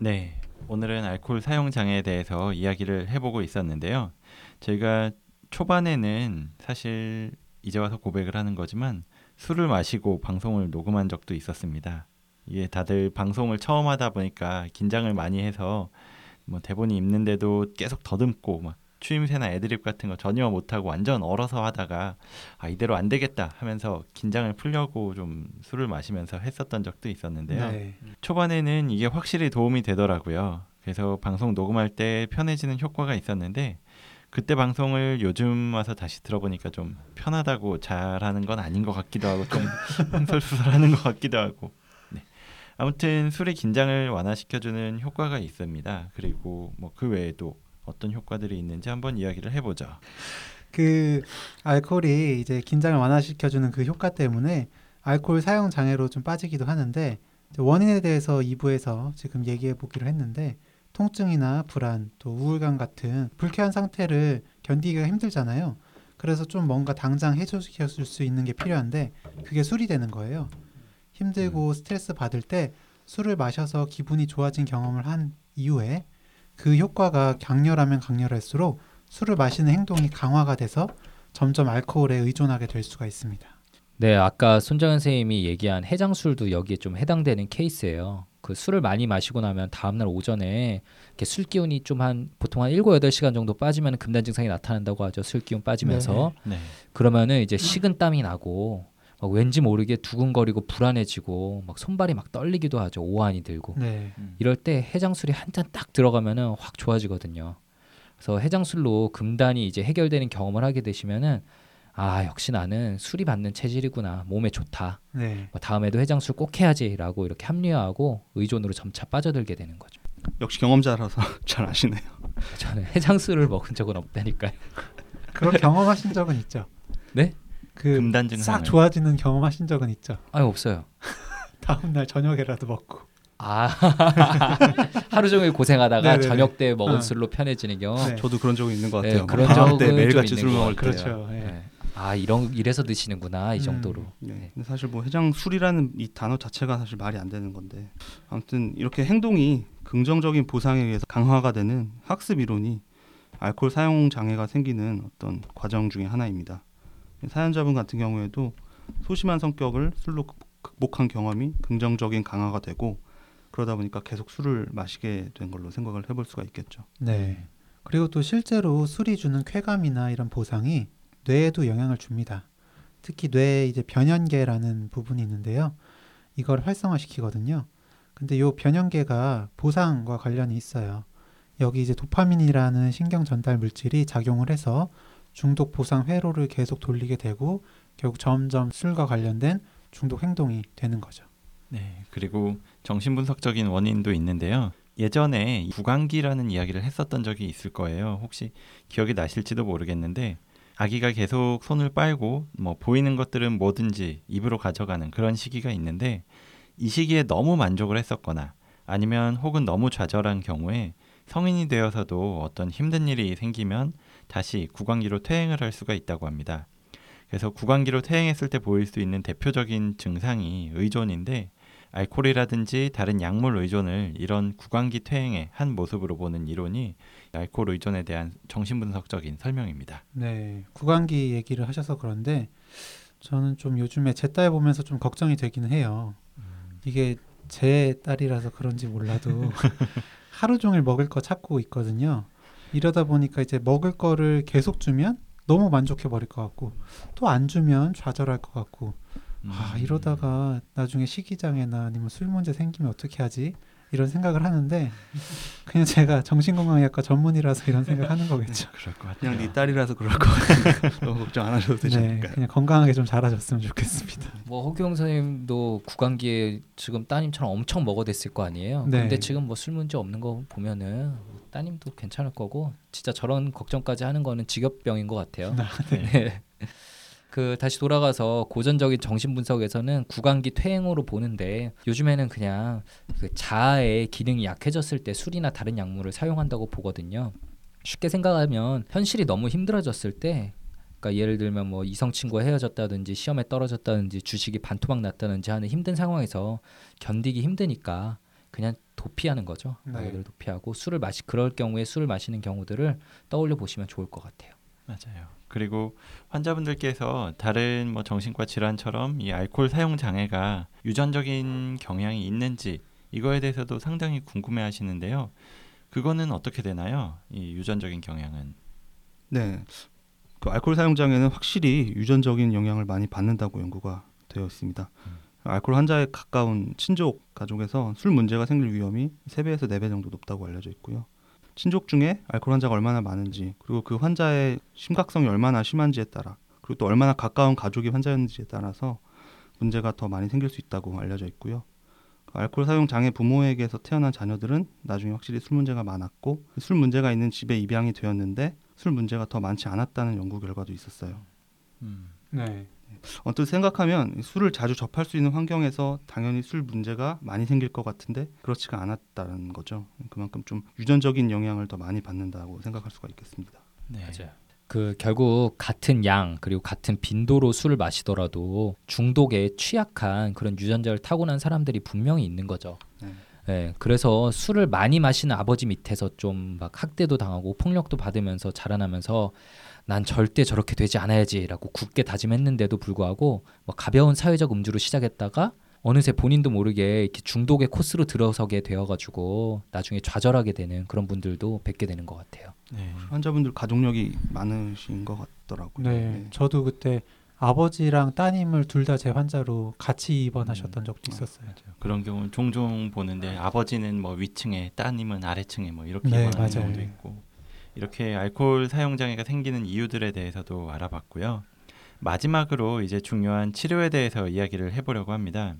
네, 오늘은 알코올 사용 장애에 대해서 이야기를 해보고 있었는데요. 저희가 초반에는 사실 이제 와서 고백을 하는 거지만 술을 마시고 방송을 녹음한 적도 있었습니다. 이게 다들 방송을 처음 하다 보니까 긴장을 많이 해서 뭐 대본이 있는데도 계속 더듬고 막 추임새나 애드립 같은 거 전혀 못하고 완전 얼어서 하다가 아 이대로 안 되겠다 하면서 긴장을 풀려고 좀 술을 마시면서 했었던 적도 있었는데요. 네. 초반에는 이게 확실히 도움이 되더라고요. 그래서 방송 녹음할 때 편해지는 효과가 있었는데 그때 방송을 요즘 와서 다시 들어보니까 좀 편하다고 잘하는 건 아닌 것 같기도 하고 좀 흥설수설하는 것 같기도 하고 네. 아무튼 술의 긴장을 완화시켜주는 효과가 있습니다. 그리고 뭐 그 외에도 어떤 효과들이 있는지 한번 이야기를 해보죠. 그 알코올이 이제 긴장을 완화시켜주는 그 효과 때문에 알코올 사용 장애로 좀 빠지기도 하는데 원인에 대해서 2부에서 지금 얘기해 보기로 했는데 통증이나 불안 또 우울감 같은 불쾌한 상태를 견디기가 힘들잖아요. 그래서 좀 뭔가 당장 해소시켜줄 수 있는 게 필요한데 그게 술이 되는 거예요. 힘들고 스트레스 받을 때 술을 마셔서 기분이 좋아진 경험을 한 이후에 그 효과가 강렬하면 강렬할수록 술을 마시는 행동이 강화가 돼서 점점 알코올에 의존하게 될 수가 있습니다. 네, 아까 손정현 선생님이 얘기한 해장술도 여기에 좀 해당되는 케이스예요. 그 술을 많이 마시고 나면 다음날 오전에 이렇게 술 기운이 좀 한 보통 한 7, 8시간 정도 빠지면 금단 증상이 나타난다고 하죠. 술 기운 빠지면서. 네. 그러면은 이제 식은 땀이 나고 막 왠지 모르게 두근거리고 불안해지고 막 손발이 막 떨리기도 하죠. 오한이 들고. 네. 이럴 때 해장술이 한 잔 딱 들어가면은 확 좋아지거든요. 그래서 해장술로 금단이 이제 해결되는 경험을 하게 되시면은 아 역시 나는 술이 받는 체질이구나 몸에 좋다. 네. 뭐 다음에도 해장술 꼭 해야지라고 이렇게 합리화하고 의존으로 점차 빠져들게 되는 거죠. 역시 경험자라서 잘 아시네요. 저는 해장술을 먹은 적은 없다니까요. 그런 경험하신 적은 있죠. 네? 그 싹 좋아지는 경험 하신 적은 있죠. 아 없어요. 다음 날 저녁에라도 먹고. 아 하루 종일 고생하다가 네네네. 저녁 때 먹은 어. 술로 편해지는 경우. 네. 저도 그런 적이 있는 것 네, 같아요. 그런 방학 때 적은 매일 같이 좀술 먹을 때. 그렇죠. 예. 네. 아 이런 이래서 드시는구나 이 음. 정도로. 네. 근데 사실 뭐 해장 술이라는 이 단어 자체가 사실 말이 안 되는 건데 아무튼 이렇게 행동이 긍정적인 보상에 의해서 강화가 되는 학습 이론이 알코올 사용 장애가 생기는 어떤 과정 중에 하나입니다. 사연자분 같은 경우에도 소심한 성격을 술로 극- 극복한 경험이 긍정적인 강화가 되고 그러다 보니까 계속 술을 마시게 된 걸로 생각을 해볼 수가 있겠죠. 네. 그리고 또 실제로 술이 주는 쾌감이나 이런 보상이 뇌에도 영향을 줍니다. 특히 뇌에 이제 변연계라는 부분이 있는데요. 이걸 활성화시키거든요. 근데 요 변연계가 보상과 관련이 있어요. 여기 이제 도파민이라는 신경 전달 물질이 작용을 해서 중독 보상 회로를 계속 돌리게 되고 결국 점점 술과 관련된 중독 행동이 되는 거죠. 네, 그리고 정신분석적인 원인도 있는데요. 예전에 구강기라는 이야기를 했었던 적이 있을 거예요. 혹시 기억이 나실지도 모르겠는데 아기가 계속 손을 빨고 뭐 보이는 것들은 뭐든지 입으로 가져가는 그런 시기가 있는데 이 시기에 너무 만족을 했었거나 아니면 혹은 너무 좌절한 경우에 성인이 되어서도 어떤 힘든 일이 생기면 다시 구강기로 퇴행을 할 수가 있다고 합니다. 그래서 구강기로 퇴행했을 때 보일 수 있는 대표적인 증상이 의존인데 알코올이라든지 다른 약물 의존을 이런 구강기 퇴행의 한 모습으로 보는 이론이 알코올 의존에 대한 정신분석적인 설명입니다. 네, 구강기 얘기를 하셔서 그런데 저는 좀 요즘에 제 딸 보면서 좀 걱정이 되기는 해요. 이게 제 딸이라서 그런지 몰라도 하루 종일 먹을 거 찾고 있거든요. 이러다 보니까 이제 먹을 거를 계속 주면 너무 만족해 버릴 것 같고 또 안 주면 좌절할 것 같고 아 음. 이러다가 나중에 식이장애나 아니면 술 문제 생기면 어떻게 하지 이런 생각을 하는데 그냥 제가 정신건강의학과 전문이라서 이런 생각을 하는 거겠죠. 그럴 것 같아요. 그냥 네 딸이라서 그럴 거 같아요. 너무 걱정 안 하셔도 되지 네? 그냥 건강하게 좀 자라줬으면 좋겠습니다. 뭐 허경 선생님도 구강기에 지금 따님처럼 엄청 먹어댔을 거 아니에요. 네. 근데 지금 뭐 술 문제 없는 거 보면은 따님도 괜찮을 거고 진짜 저런 걱정까지 하는 거는 직업병인 것 같아요. 네. 그 다시 돌아가서 고전적인 정신 분석에서는 구강기 퇴행으로 보는데 요즘에는 그냥 그 자아의 기능이 약해졌을 때 술이나 다른 약물을 사용한다고 보거든요. 쉽게 생각하면 현실이 너무 힘들어졌을 때 그러니까 예를 들면 뭐 이성 친구와 헤어졌다든지 시험에 떨어졌다든지 주식이 반토막 났다든지 하는 힘든 상황에서 견디기 힘드니까 그냥 도피하는 거죠. 네. 말 그대로 도피하고 술을 마시 그럴 경우에 술을 마시는 경우들을 떠올려 보시면 좋을 것 같아요. 맞아요. 그리고 환자분들께서 다른 뭐 정신과 질환처럼 이 알코올 사용 장애가 유전적인 경향이 있는지 이거에 대해서도 상당히 궁금해 하시는데요. 그거는 어떻게 되나요? 이 유전적인 경향은. 네. 그 알코올 사용 장애는 확실히 유전적인 영향을 많이 받는다고 연구가 되어 있습니다. 알코올 환자에 가까운 친족 가족에서 술 문제가 생길 위험이 3배에서 4배 정도 높다고 알려져 있고요. 친족 중에 알코올 환자가 얼마나 많은지 그리고 그 환자의 심각성이 얼마나 심한지에 따라 그리고 또 얼마나 가까운 가족이 환자였는지에 따라서 문제가 더 많이 생길 수 있다고 알려져 있고요. 알코올 사용 장애 부모에게서 태어난 자녀들은 나중에 확실히 술 문제가 많았고 술 문제가 있는 집에 입양이 되었는데 술 문제가 더 많지 않았다는 연구 결과도 있었어요. 음. 네. 언뜻 생각하면 술을 자주 접할 수 있는 환경에서 당연히 술 문제가 많이 생길 것 같은데 그렇지가 않았다는 거죠. 그만큼 좀 유전적인 영향을 더 많이 받는다고 생각할 수가 있겠습니다. 네. 맞아요. 그 결국 같은 양 그리고 같은 빈도로 술을 마시더라도 중독에 취약한 그런 유전자를 타고난 사람들이 분명히 있는 거죠. 네. 네, 그래서 술을 많이 마시는 아버지 밑에서 좀 막 학대도 당하고 폭력도 받으면서 자라나면서 난 절대 저렇게 되지 않아야지라고 굳게 다짐했는데도 불구하고 뭐 가벼운 사회적 음주로 시작했다가 어느새 본인도 모르게 이렇게 중독의 코스로 들어서게 되어가지고 나중에 좌절하게 되는 그런 분들도 뵙게 되는 것 같아요. 네. 환자분들 가족력이 많으신 것 같더라고요. 네. 저도 그때 아버지랑 따님을 둘 다 제 환자로 같이 입원하셨던 적도 아, 있었어요. 맞아요. 그런 경우는 종종 보는데 아버지는 뭐 위층에 따님은 아래층에 뭐 이렇게 네, 입원하는 맞아요. 경우도 있고 이렇게 알코올 사용 장애가 생기는 이유들에 대해서도 알아봤고요. 마지막으로 이제 중요한 치료에 대해서 이야기를 해보려고 합니다.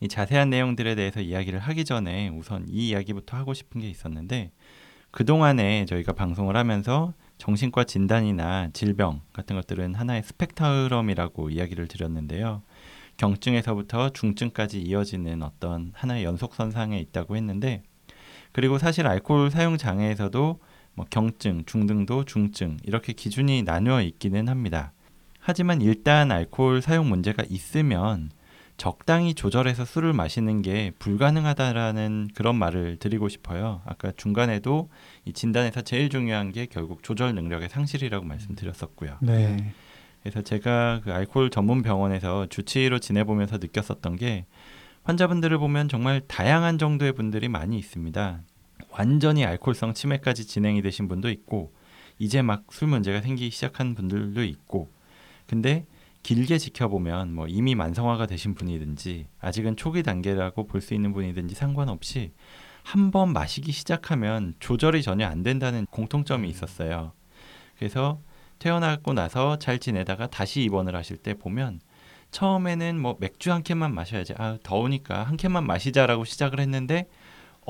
이 자세한 내용들에 대해서 이야기를 하기 전에 우선 이 이야기부터 하고 싶은 게 있었는데 그동안에 저희가 방송을 하면서 정신과 진단이나 질병 같은 것들은 하나의 스펙트럼이라고 이야기를 드렸는데요. 경증에서부터 중증까지 이어지는 어떤 하나의 연속선상에 있다고 했는데 그리고 사실 알코올 사용 장애에서도 뭐 경증, 중등도, 중증 이렇게 기준이 나누어 있기는 합니다. 하지만 일단 알코올 사용 문제가 있으면 적당히 조절해서 술을 마시는 게 불가능하다라는 그런 말을 드리고 싶어요. 아까 중간에도 이 진단에서 제일 중요한 게 결국 조절 능력의 상실이라고 말씀드렸었고요. 네. 그래서 제가 그 알코올 전문 병원에서 주치의로 지내보면서 느꼈었던 게 환자분들을 보면 정말 다양한 정도의 분들이 많이 있습니다. 완전히 알코올성 치매까지 진행이 되신 분도 있고 이제 막 술 문제가 생기기 시작한 분들도 있고 근데 길게 지켜보면 뭐 이미 만성화가 되신 분이든지 아직은 초기 단계라고 볼 수 있는 분이든지 상관없이 한 번 마시기 시작하면 조절이 전혀 안 된다는 공통점이 있었어요. 그래서 퇴원하고 나서 잘 지내다가 다시 입원을 하실 때 보면 처음에는 뭐 맥주 한 캔만 마셔야지 아 더우니까 한 캔만 마시자라고 시작을 했는데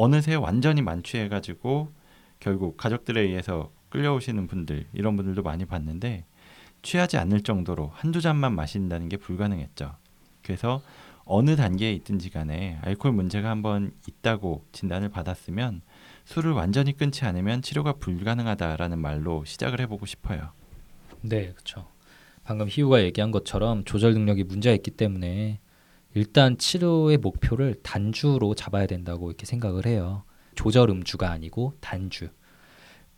어느새 완전히 만취해가지고 결국 가족들에 의해서 끌려오시는 분들 이런 분들도 많이 봤는데 취하지 않을 정도로 한두 잔만 마신다는 게 불가능했죠. 그래서 어느 단계에 있든지 간에 알코올 문제가 한번 있다고 진단을 받았으면 술을 완전히 끊지 않으면 치료가 불가능하다라는 말로 시작을 해보고 싶어요. 네, 그렇죠. 방금 희우가 얘기한 것처럼 조절 능력이 문제가 있기 때문에 일단 치료의 목표를 단주로 잡아야 된다고 이렇게 생각을 해요. 조절 음주가 아니고 단주.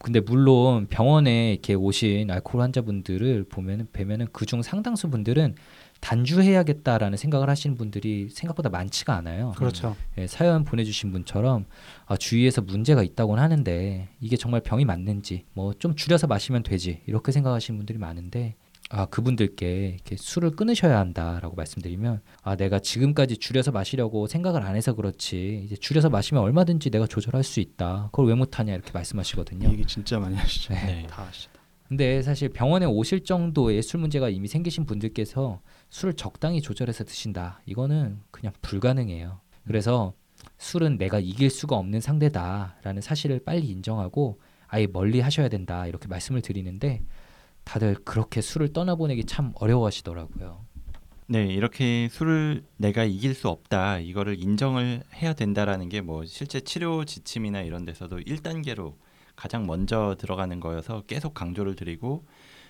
근데 물론 병원에 이렇게 오신 알코올 환자분들을 보면은 뵈면은 그중 상당수 분들은 단주해야겠다라는 생각을 하시는 분들이 생각보다 많지가 않아요. 그렇죠. 예, 사연 보내주신 분처럼 아, 주위에서 문제가 있다고는 하는데 이게 정말 병이 맞는지 뭐 좀 줄여서 마시면 되지 이렇게 생각하시는 분들이 많은데 아 그분들께 이렇게 술을 끊으셔야 한다라고 말씀드리면 아 내가 지금까지 줄여서 마시려고 생각을 안 해서 그렇지 이제 줄여서 마시면 얼마든지 내가 조절할 수 있다 그걸 왜 못하냐 이렇게 이 말씀하시거든요. 얘기 진짜 많이 하시죠. 네. 다 하시다. 근데 사실 병원에 오실 정도의 술 문제가 이미 생기신 분들께서 술을 적당히 조절해서 드신다. 이거는 그냥 불가능해요. 그래서 술은 내가 이길 수가 없는 상대다라는 사실을 빨리 인정하고 아예 멀리 하셔야 된다. 이렇게 말씀을 드리는데 다들 그렇게 술을 떠나보내기 참 어려워하시더라고요. 네, 이렇게 술을 내가 이길 수 없다. 이거를 인정을 해야 된다라는 게 뭐 실제 치료 지침이나 이런 데서도 1단계로 가장 먼저 들어가는 거여서 계속 강조를 드리고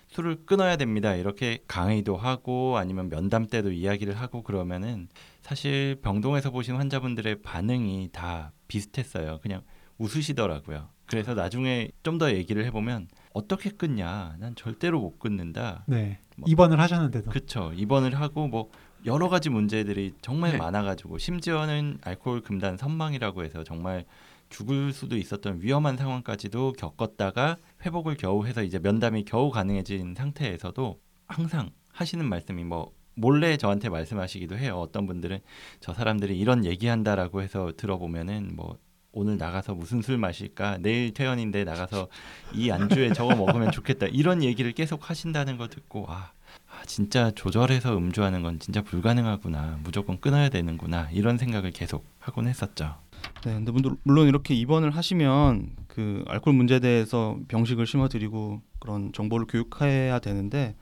술을 끊어야 됩니다. 이렇게 강의도 하고 아니면 면담 때도 이야기를 하고 그러면은 사실 병동에서 보신 환자분들의 반응이 다 비슷했어요. 그냥 웃으시더라고요. 그래서 나중에 좀 더 얘기를 해보면 어떻게 끊냐? 난 절대로 못 끊는다. 네. 뭐- 입원을 하셨는데도. 그쵸. 입원을 하고 뭐 여러 가지 문제들이 정말 네. 많아가지고 심지어는 알코올 금단 선망이라고 해서 정말 죽을 수도 있었던 위험한 상황까지도 겪었다가 회복을 겨우 해서 이제 면담이 겨우 가능해진 상태에서도 항상 하시는 말씀이 뭐 몰래 저한테 말씀하시기도 해요. 어떤 분들은 저 사람들이 이런 얘기한다라고 해서 들어보면은 뭐 오늘 나가서 무슨 술 마실까? 내일 퇴원인데 나가서 이 안주에 저거 먹으면 좋겠다. 이런 얘기를 계속 하신다는 거 듣고 아, 아, 진짜 조절해서 음주하는 건 진짜 불가능하구나. 무조건 끊어야 되는구나. 이런 생각을 계속 하곤 했었죠. 네, 근데 물- 물론 이렇게 입원을 하시면 그 알코올 문제에 대해서 병식을 심어드리고 그런 정보를 교육해야 되는데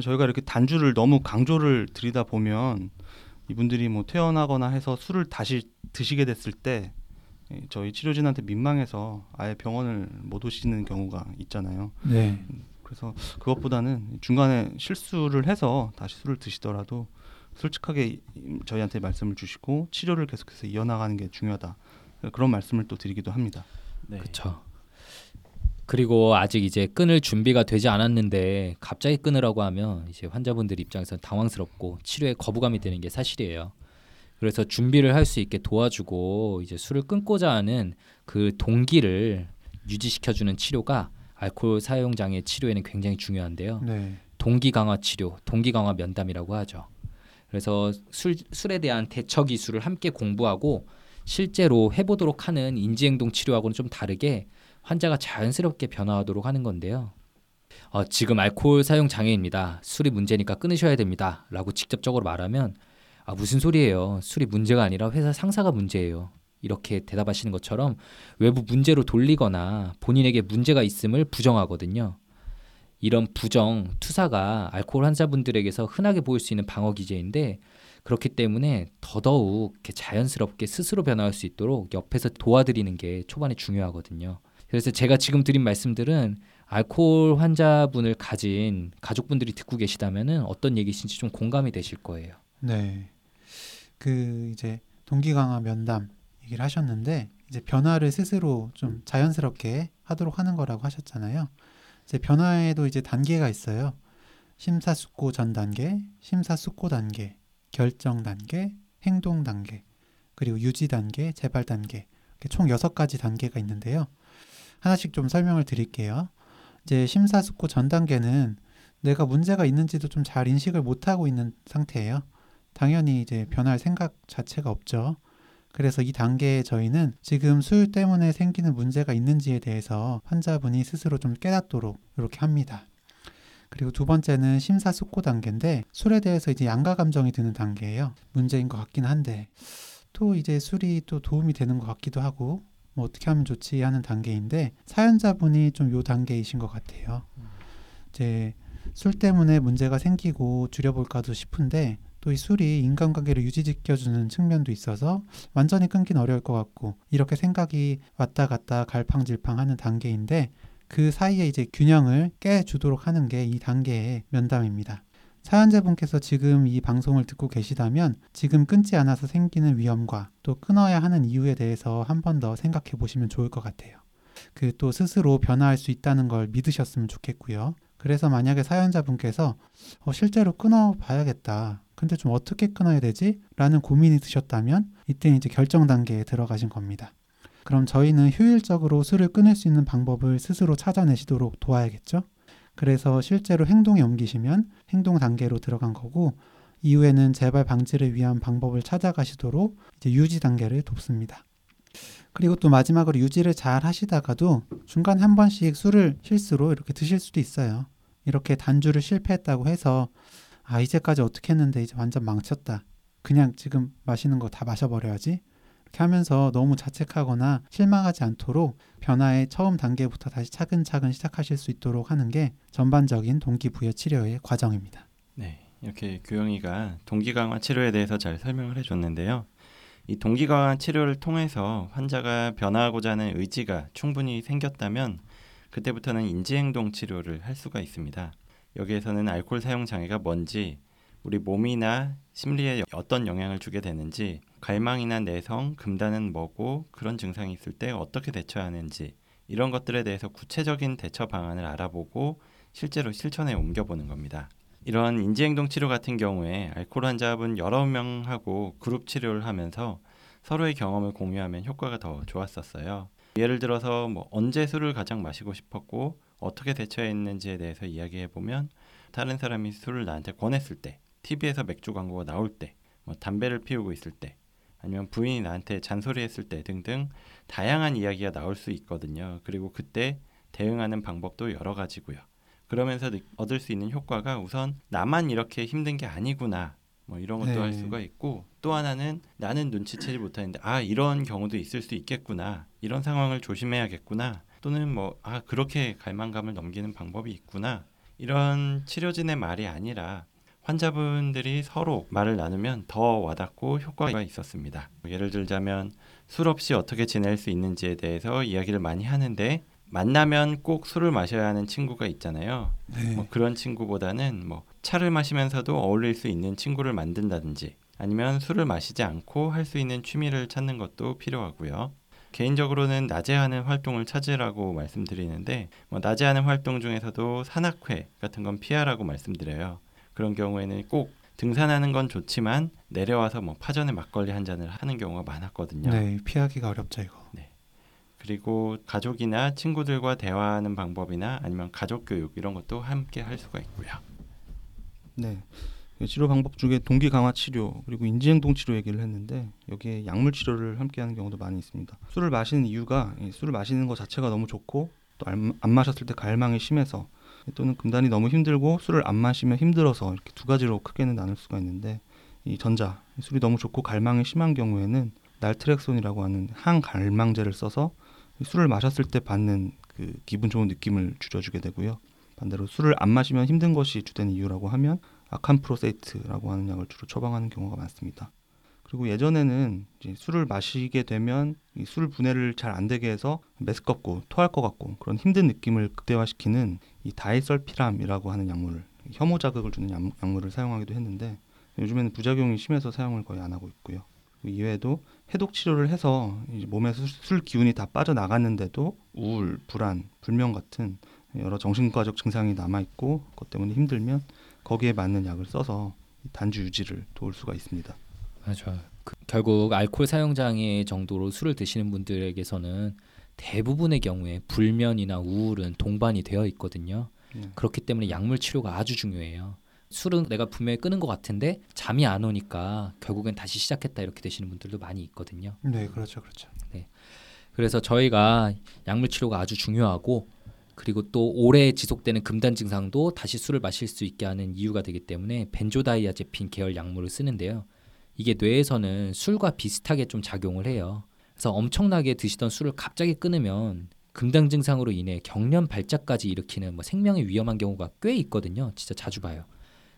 저희가 이렇게 단주를 너무 강조를 드리다 보면 이분들이 뭐 퇴원하거나 해서 술을 다시 드시게 됐을 때이 저희 치료진한테 민망해서 아예 병원을 못 오시는 경우가 있잖아요. 네. 그래서 그것보다는 중간에 실수를 해서 다시 술을 드시더라도 솔직하게 저희한테 말씀을 주시고 치료를 계속해서 이어나가는 게 중요하다. 그런 말씀을 또 드리기도 합니다. 네. 그렇죠. 그리고 아직 이제 끊을 준비가 되지 않았는데 갑자기 끊으라고 하면 이제 환자분들 입장에서 당황스럽고 치료에 거부감이 드는 게 사실이에요. 그래서 준비를 할 수 있게 도와주고 이제 술을 끊고자 하는 그 동기를 유지시켜주는 치료가 알코올 사용 장애 치료에는 굉장히 중요한데요. 네. 동기 강화 치료, 동기 강화 면담이라고 하죠. 그래서 술, 술에 대한 대처 기술을 함께 공부하고 실제로 해보도록 하는 인지행동 치료하고는 좀 다르게 환자가 자연스럽게 변화하도록 하는 건데요. 어, 지금 알코올 사용 장애입니다. 술이 문제니까 끊으셔야 됩니다. 라고 직접적으로 말하면 아, 무슨 소리예요. 술이 문제가 아니라 회사 상사가 문제예요. 이렇게 대답하시는 것처럼 외부 문제로 돌리거나 본인에게 문제가 있음을 부정하거든요. 이런 부정, 투사가 알코올 환자분들에게서 흔하게 보일 수 있는 방어 기제인데 그렇기 때문에 더더욱 자연스럽게 스스로 변화할 수 있도록 옆에서 도와드리는 게 초반에 중요하거든요. 그래서 제가 지금 드린 말씀들은 알코올 환자분을 가진 가족분들이 듣고 계시다면은 어떤 얘기신지 좀 공감이 되실 거예요. 네. 그 이제 동기 강화 면담 얘기를 하셨는데 이제 변화를 스스로 좀 자연스럽게 하도록 하는 거라고 하셨잖아요. 이제 변화에도 이제 단계가 있어요. 심사숙고 전 단계, 심사숙고 단계, 결정 단계, 행동 단계, 그리고 유지 단계, 재발 단계. 이렇게 총 여섯 가지 단계가 있는데요. 하나씩 좀 설명을 드릴게요. 이제 심사숙고 전 단계는 내가 문제가 있는지도 좀 잘 인식을 못 하고 있는 상태예요. 당연히 이제 변할 생각 자체가 없죠. 그래서 이 단계에 저희는 지금 술 때문에 생기는 문제가 있는지에 대해서 환자분이 스스로 좀 깨닫도록 이렇게 합니다. 그리고 두 번째는 심사숙고 단계인데 술에 대해서 이제 양가 감정이 드는 단계예요. 문제인 것 같긴 한데 또 이제 술이 또 도움이 되는 것 같기도 하고 뭐 어떻게 하면 좋지 하는 단계인데 사연자분이 좀 요 단계이신 것 같아요. 이제 술 때문에 문제가 생기고 줄여볼까도 싶은데 또 이 술이 인간관계를 유지시켜주는 측면도 있어서 완전히 끊긴 어려울 것 같고 이렇게 생각이 왔다 갔다 갈팡질팡하는 단계인데 그 사이에 이제 균형을 깨주도록 하는 게 이 단계의 면담입니다. 사연자분께서 지금 이 방송을 듣고 계시다면 지금 끊지 않아서 생기는 위험과 또 끊어야 하는 이유에 대해서 한 번 더 생각해 보시면 좋을 것 같아요. 그 또 스스로 변화할 수 있다는 걸 믿으셨으면 좋겠고요. 그래서 만약에 사연자분께서 어, 실제로 끊어 봐야겠다. 근데 좀 어떻게 끊어야 되지? 라는 고민이 드셨다면 이때 이제 결정 단계에 들어가신 겁니다. 그럼 저희는 효율적으로 술을 끊을 수 있는 방법을 스스로 찾아내시도록 도와야겠죠? 그래서 실제로 행동에 옮기시면 행동 단계로 들어간 거고 이후에는 재발 방지를 위한 방법을 찾아가시도록 이제 유지 단계를 돕습니다. 그리고 또 마지막으로 유지를 잘 하시다가도 중간에 한 번씩 술을 실수로 이렇게 드실 수도 있어요. 이렇게 단주를 실패했다고 해서 아 이제까지 어떻게 했는데 이제 완전 망쳤다. 그냥 지금 마시는 거 다 마셔버려야지. 이렇게 하면서 너무 자책하거나 실망하지 않도록 변화의 처음 단계부터 다시 차근차근 시작하실 수 있도록 하는 게 전반적인 동기부여 치료의 과정입니다. 네, 이렇게 교영이가 동기 강화 치료에 대해서 잘 설명을 해줬는데요. 이 동기 강화 치료를 통해서 환자가 변화하고자 하는 의지가 충분히 생겼다면 그때부터는 인지행동 치료를 할 수가 있습니다. 여기에서는 알코올 사용 장애가 뭔지, 우리 몸이나 심리에 어떤 영향을 주게 되는지, 갈망이나 내성, 금단은 뭐고 그런 증상이 있을 때 어떻게 대처해야 하는지 이런 것들에 대해서 구체적인 대처 방안을 알아보고 실제로 실천에 옮겨보는 겁니다. 이런 인지행동 치료 같은 경우에 알코올 환자분 여러 명하고 그룹 치료를 하면서 서로의 경험을 공유하면 효과가 더 좋았었어요. 예를 들어서 뭐 언제 술을 가장 마시고 싶었고 어떻게 대처했는지에 대해서 이야기해 보면 다른 사람이 술을 나한테 권했을 때, TV에서 맥주 광고가 나올 때, 뭐 담배를 피우고 있을 때, 아니면 부인이 나한테 잔소리했을 때 등등 다양한 이야기가 나올 수 있거든요. 그리고 그때 대응하는 방법도 여러 가지고요. 그러면서 느- 얻을 수 있는 효과가 우선 나만 이렇게 힘든 게 아니구나. 뭐 이런 것도 네. 할 수가 있고 또 하나는 나는 눈치채지 못하는데 아 이런 경우도 있을 수 있겠구나 이런 상황을 조심해야겠구나 또는 뭐 아 그렇게 갈망감을 넘기는 방법이 있구나 이런 치료진의 말이 아니라 환자분들이 서로 말을 나누면 더 와닿고 효과가 있었습니다. 예를 들자면 술 없이 어떻게 지낼 수 있는지에 대해서 이야기를 많이 하는데 만나면 꼭 술을 마셔야 하는 친구가 있잖아요. 네. 뭐 그런 친구보다는 뭐 차를 마시면서도 어울릴 수 있는 친구를 만든다든지 아니면 술을 마시지 않고 할 수 있는 취미를 찾는 것도 필요하고요. 개인적으로는 낮에 하는 활동을 찾으라고 말씀드리는데 뭐 낮에 하는 활동 중에서도 산악회 같은 건 피하라고 말씀드려요. 그런 경우에는 꼭 등산하는 건 좋지만 내려와서 뭐 파전에 막걸리 한 잔을 하는 경우가 많았거든요. 네, 피하기가 어렵죠 이거. 그리고 가족이나 친구들과 대화하는 방법이나 아니면 가족 교육 이런 것도 함께 할 수가 있고요. 네. 그 치료 방법 중에 동기 강화 치료 그리고 인지 행동 치료 얘기를 했는데 여기에 약물 치료를 함께 하는 경우도 많이 있습니다. 술을 마시는 이유가 이 술을 마시는 것 자체가 너무 좋고 또 안 마셨을 때 갈망이 심해서 또는 금단이 너무 힘들고 술을 안 마시면 힘들어서 이렇게 두 가지로 크게는 나눌 수가 있는데 이 전자 술이 너무 좋고 갈망이 심한 경우에는 날트렉손이라고 하는 항갈망제를 써서 이 술을 마셨을 때 받는 그 기분 좋은 느낌을 줄여주게 되고요. 반대로 술을 안 마시면 힘든 것이 주된 이유라고 하면 아캄프로세이트라고 하는 약을 주로 처방하는 경우가 많습니다. 그리고 예전에는 이제 술을 마시게 되면 이술 분해를 잘 안 되게 해서 메스껍고 토할 것 같고 그런 힘든 느낌을 극대화시키는 이 다이설피람이라고 하는 약물을 혐오 자극을 주는 약, 약물을 사용하기도 했는데 요즘에는 부작용이 심해서 사용을 거의 안 하고 있고요. 그 이외에도 해독 치료를 해서 이제 몸에서 술, 술 기운이 다 빠져나갔는데도 우울, 불안, 불면 같은 여러 정신과적 증상이 남아 있고 그것 때문에 힘들면 거기에 맞는 약을 써서 이 단주 유지를 도울 수가 있습니다. 맞아요. 그, 결국 알코올 사용 장애 정도로 술을 드시는 분들에게서는 대부분의 경우에 불면이나 우울은 동반이 되어 있거든요. 네. 그렇기 때문에 약물 치료가 아주 중요해요. 술은 내가 분명히 끄는 것 같은데 잠이 안 오니까 결국엔 다시 시작했다 이렇게 되시는 분들도 많이 있거든요. 네, 그렇죠, 그렇죠. 그래서 저희가 약물 치료가 아주 중요하고 그리고 또 오래 지속되는 금단 증상도 다시 술을 마실 수 있게 하는 이유가 되기 때문에 벤조다이아제핀 계열 약물을 쓰는데요. 이게 뇌에서는 술과 비슷하게 좀 작용을 해요. 그래서 엄청나게 드시던 술을 갑자기 끊으면 금단 증상으로 인해 경련 발작까지 일으키는 뭐 생명에 위험한 경우가 꽤 있거든요. 진짜 자주 봐요.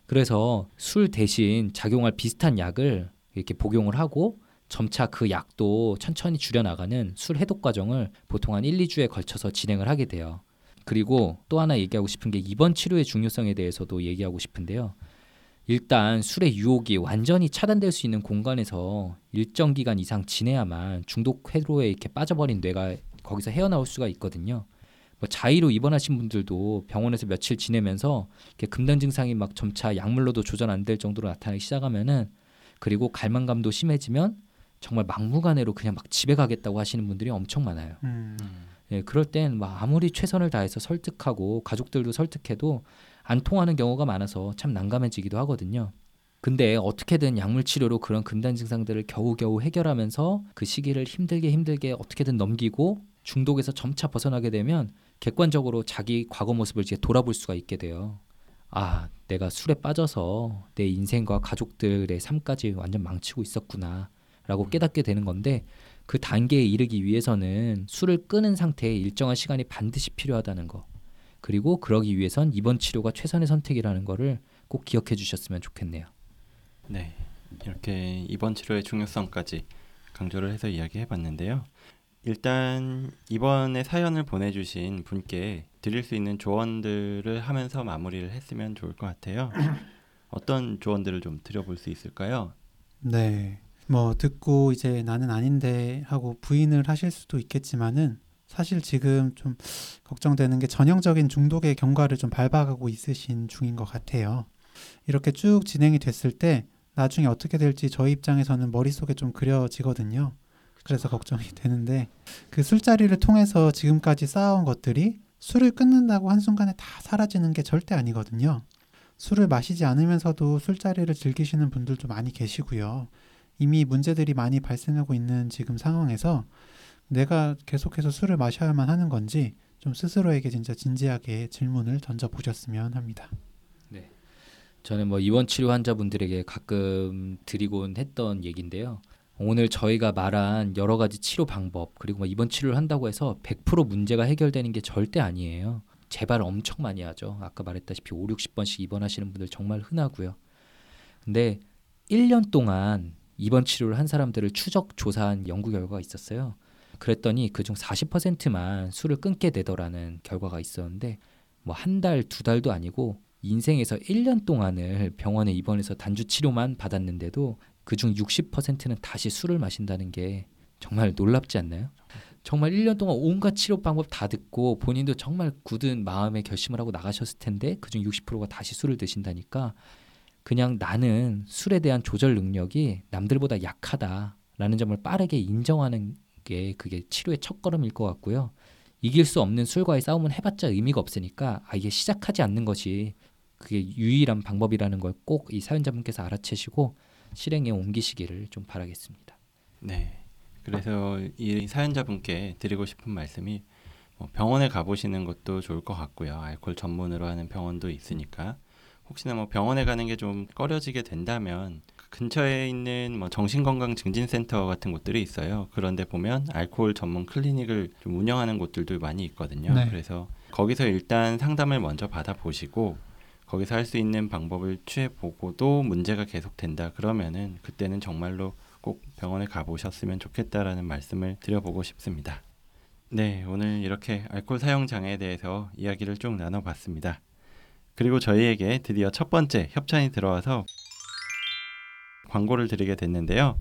그래서 술 대신 작용할 비슷한 약을 이렇게 복용을 하고 점차 그 약도 천천히 줄여나가는 술 해독 과정을 보통 한 1, 2주에 걸쳐서 진행을 하게 돼요. 그리고 또 하나 얘기하고 싶은 게 이번 치료의 중요성에 대해서도 얘기하고 싶은데요. 일단 술의 유혹이 완전히 차단될 수 있는 공간에서 일정 기간 이상 지내야만 중독 회로에 이렇게 빠져버린 뇌가 거기서 헤어나올 수가 있거든요. 뭐 자의로 입원하신 분들도 병원에서 며칠 지내면서 이렇게 금단 증상이 막 점차 약물로도 조절 안 될 정도로 나타나기 시작하면은 그리고 갈망감도 심해지면 정말 막무가내로 그냥 막 집에 가겠다고 하시는 분들이 엄청 많아요. 음, 예, 그럴 땐 막 아무리 최선을 다해서 설득하고 가족들도 설득해도 안 통하는 경우가 많아서 참 난감해지기도 하거든요. 근데 어떻게든 약물 치료로 그런 금단 증상들을 겨우겨우 해결하면서 그 시기를 힘들게 힘들게 어떻게든 넘기고 중독에서 점차 벗어나게 되면 객관적으로 자기 과거 모습을 이제 돌아볼 수가 있게 돼요. 아, 내가 술에 빠져서 내 인생과 가족들의 삶까지 완전 망치고 있었구나. 라고 깨닫게 되는 건데 그 단계에 이르기 위해서는 술을 끄는 상태에 일정한 시간이 반드시 필요하다는 거. 그리고 그러기 위해선 이번 치료가 최선의 선택이라는 거를 꼭 기억해 주셨으면 좋겠네요. 네, 이렇게 이번 치료의 중요성까지 강조를 해서 이야기해 봤는데요. 일단 이번에 사연을 보내주신 분께 드릴 수 있는 조언들을 하면서 마무리를 했으면 좋을 것 같아요. 어떤 조언들을 좀 드려볼 수 있을까요? 네. 뭐 듣고 이제 나는 아닌데 하고 부인을 하실 수도 있겠지만은 사실 지금 좀 걱정되는 게 전형적인 중독의 경과를 좀 밟아가고 있으신 중인 것 같아요. 이렇게 쭉 진행이 됐을 때 나중에 어떻게 될지 저희 입장에서는 머릿속에 좀 그려지거든요. 그래서 걱정이 되는데 그 술자리를 통해서 지금까지 쌓아온 것들이 술을 끊는다고 한순간에 다 사라지는 게 절대 아니거든요. 술을 마시지 않으면서도 술자리를 즐기시는 분들도 많이 계시고요. 이미 문제들이 많이 발생하고 있는 지금 상황에서 내가 계속해서 술을 마셔야만 하는 건지 좀 스스로에게 진짜 진지하게 질문을 던져 보셨으면 합니다. 저는 뭐 입원 치료 환자분들에게 가끔 드리곤 했던 얘기인데요. 오늘 저희가 말한 여러 가지 치료 방법 그리고 뭐 입원 치료를 한다고 해서 100% 문제가 해결되는 게 절대 아니에요. 재발 엄청 많이 하죠. 아까 말했다시피 5, 60번씩 입원하시는 분들 정말 흔하고요. 근데 1년 동안 입원 치료를 한 사람들을 추적 조사한 연구 결과가 있었어요. 그랬더니 그중 40%만 술을 끊게 되더라는 결과가 있었는데 뭐 한 달, 두 달도 아니고 인생에서 1년 동안을 병원에 입원해서 단주 치료만 받았는데도 그중 60%는 다시 술을 마신다는 게 정말 놀랍지 않나요? 정말 1년 동안 온갖 치료 방법 다 듣고 본인도 정말 굳은 마음의 결심을 하고 나가셨을 텐데 그중 60%가 다시 술을 드신다니까 그냥 나는 술에 대한 조절 능력이 남들보다 약하다라는 점을 빠르게 인정하는 게 그게 치료의 첫걸음일 것 같고요. 이길 수 없는 술과의 싸움은 해봤자 의미가 없으니까 아예 시작하지 않는 것이 그게 유일한 방법이라는 걸 꼭 이 사연자분께서 알아채시고 실행에 옮기시기를 좀 바라겠습니다. 네. 그래서 이 사연자분께 드리고 싶은 말씀이 뭐 병원에 가보시는 것도 좋을 것 같고요. 알코올 전문으로 하는 병원도 있으니까 혹시나 뭐 병원에 가는 게 좀 꺼려지게 된다면 그 근처에 있는 뭐 정신건강 증진센터 같은 곳들이 있어요. 그런데 보면 알코올 전문 클리닉을 좀 운영하는 곳들도 많이 있거든요. 네. 그래서 거기서 일단 상담을 먼저 받아보시고 거기서 할 수 있는 방법을 취해 보고도 문제가 계속된다 그러면은 그때는 정말로 꼭 병원에 가보셨으면 좋겠다라는 말씀을 드려보고 싶습니다. 네, 오늘 이렇게 알코올 사용 장애에 대해서 이야기를 쭉 나눠봤습니다. 그리고 저희에게 드디어 첫 번째 협찬이 들어와서 광고를 드리게 됐는데요.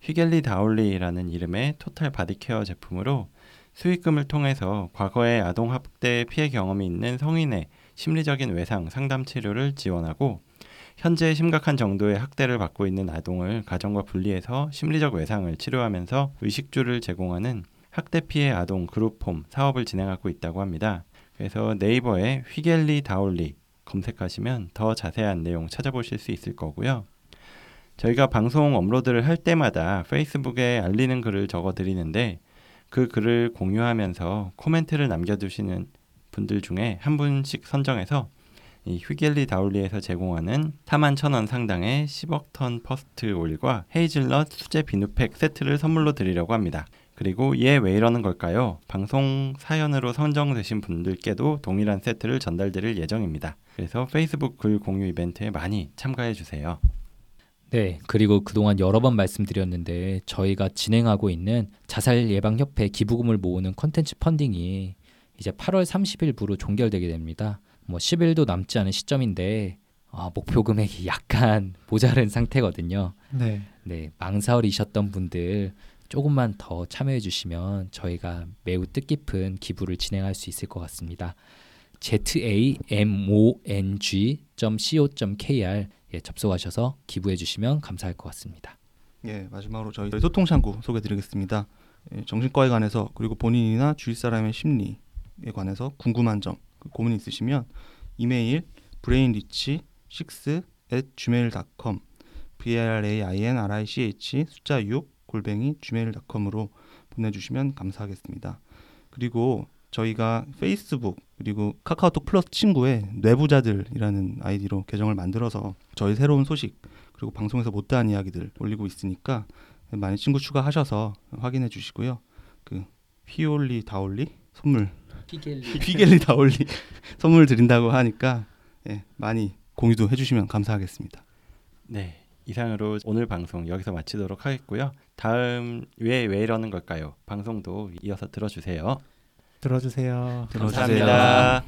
휘겔리 다올리라는 이름의 total body care 제품으로 수익금을 통해서 과거에 아동 학대 피해 경험이 있는 성인의 심리적인 외상 상담 치료를 지원하고 현재 심각한 정도의 학대를 받고 있는 아동을 가정과 분리해서 심리적 외상을 치료하면서 의식주를 제공하는 학대 피해 아동 그룹홈 사업을 진행하고 있다고 합니다. 그래서 네이버에 휘겔리 다올리 검색하시면 더 자세한 내용 찾아보실 수 있을 거고요. 저희가 방송 업로드를 할 때마다 페이스북에 알리는 글을 적어 드리는데 그 글을 공유하면서 코멘트를 남겨두시는 분들 중에 한 분씩 선정해서 이 휘겔리 다울리에서 제공하는 4만 천원 상당의 10억 턴 퍼스트 오일과 헤이즐넛 수제 비누팩 세트를 선물로 드리려고 합니다. 그리고 얘왜 이러는 걸까요? 방송 사연으로 선정되신 분들께도 동일한 세트를 전달드릴 예정입니다. 그래서 페이스북 글 공유 이벤트에 많이 참가해 주세요. 네, 그리고 그동안 여러 번 말씀드렸는데 저희가 진행하고 있는 자살 예방 협회 기부금을 모으는 컨텐츠 펀딩이 이제 8월 30일부로 종결되게 됩니다. 뭐 10일도 남지 않은 시점인데 아, 목표 금액이 약간 모자른 상태거든요. 네. 네, 망설이셨던 분들 조금만 더 참여해 주시면 저희가 매우 뜻깊은 기부를 진행할 수 있을 것 같습니다. zamong.co.kr 예, 접속하셔서 기부해 주시면 감사할 것 같습니다. 예, 마지막으로 저희 소통 창구 소개 드리겠습니다. 예, 정신과에 관해서 그리고 본인이나 주위 사람의 심리에 관해서 궁금한 점, 그 고민 있으시면 이메일 brainrich 6 at gmail.com b r a i n r i c h 숫자 6 골뱅이 gmail.com으로 보내주시면 감사하겠습니다. 그리고 저희가 페이스북 그리고 카카오톡 플러스 친구에 뇌부자들이라는 아이디로 계정을 만들어서 저희 새로운 소식 그리고 방송에서 못다한 이야기들 올리고 있으니까 많이 친구 추가하셔서 확인해 주시고요. 그 휘올리 다올리 선물 휘겔리 다올리 선물 드린다고 하니까 예, 많이 공유도 해주시면 감사하겠습니다. 네. 이상으로 오늘 방송 여기서 마치도록 하겠고요. 다음 왜 왜 이러는 걸까요? 방송도 이어서 들어주세요. 들어주세요. 들어주세요. 감사합니다.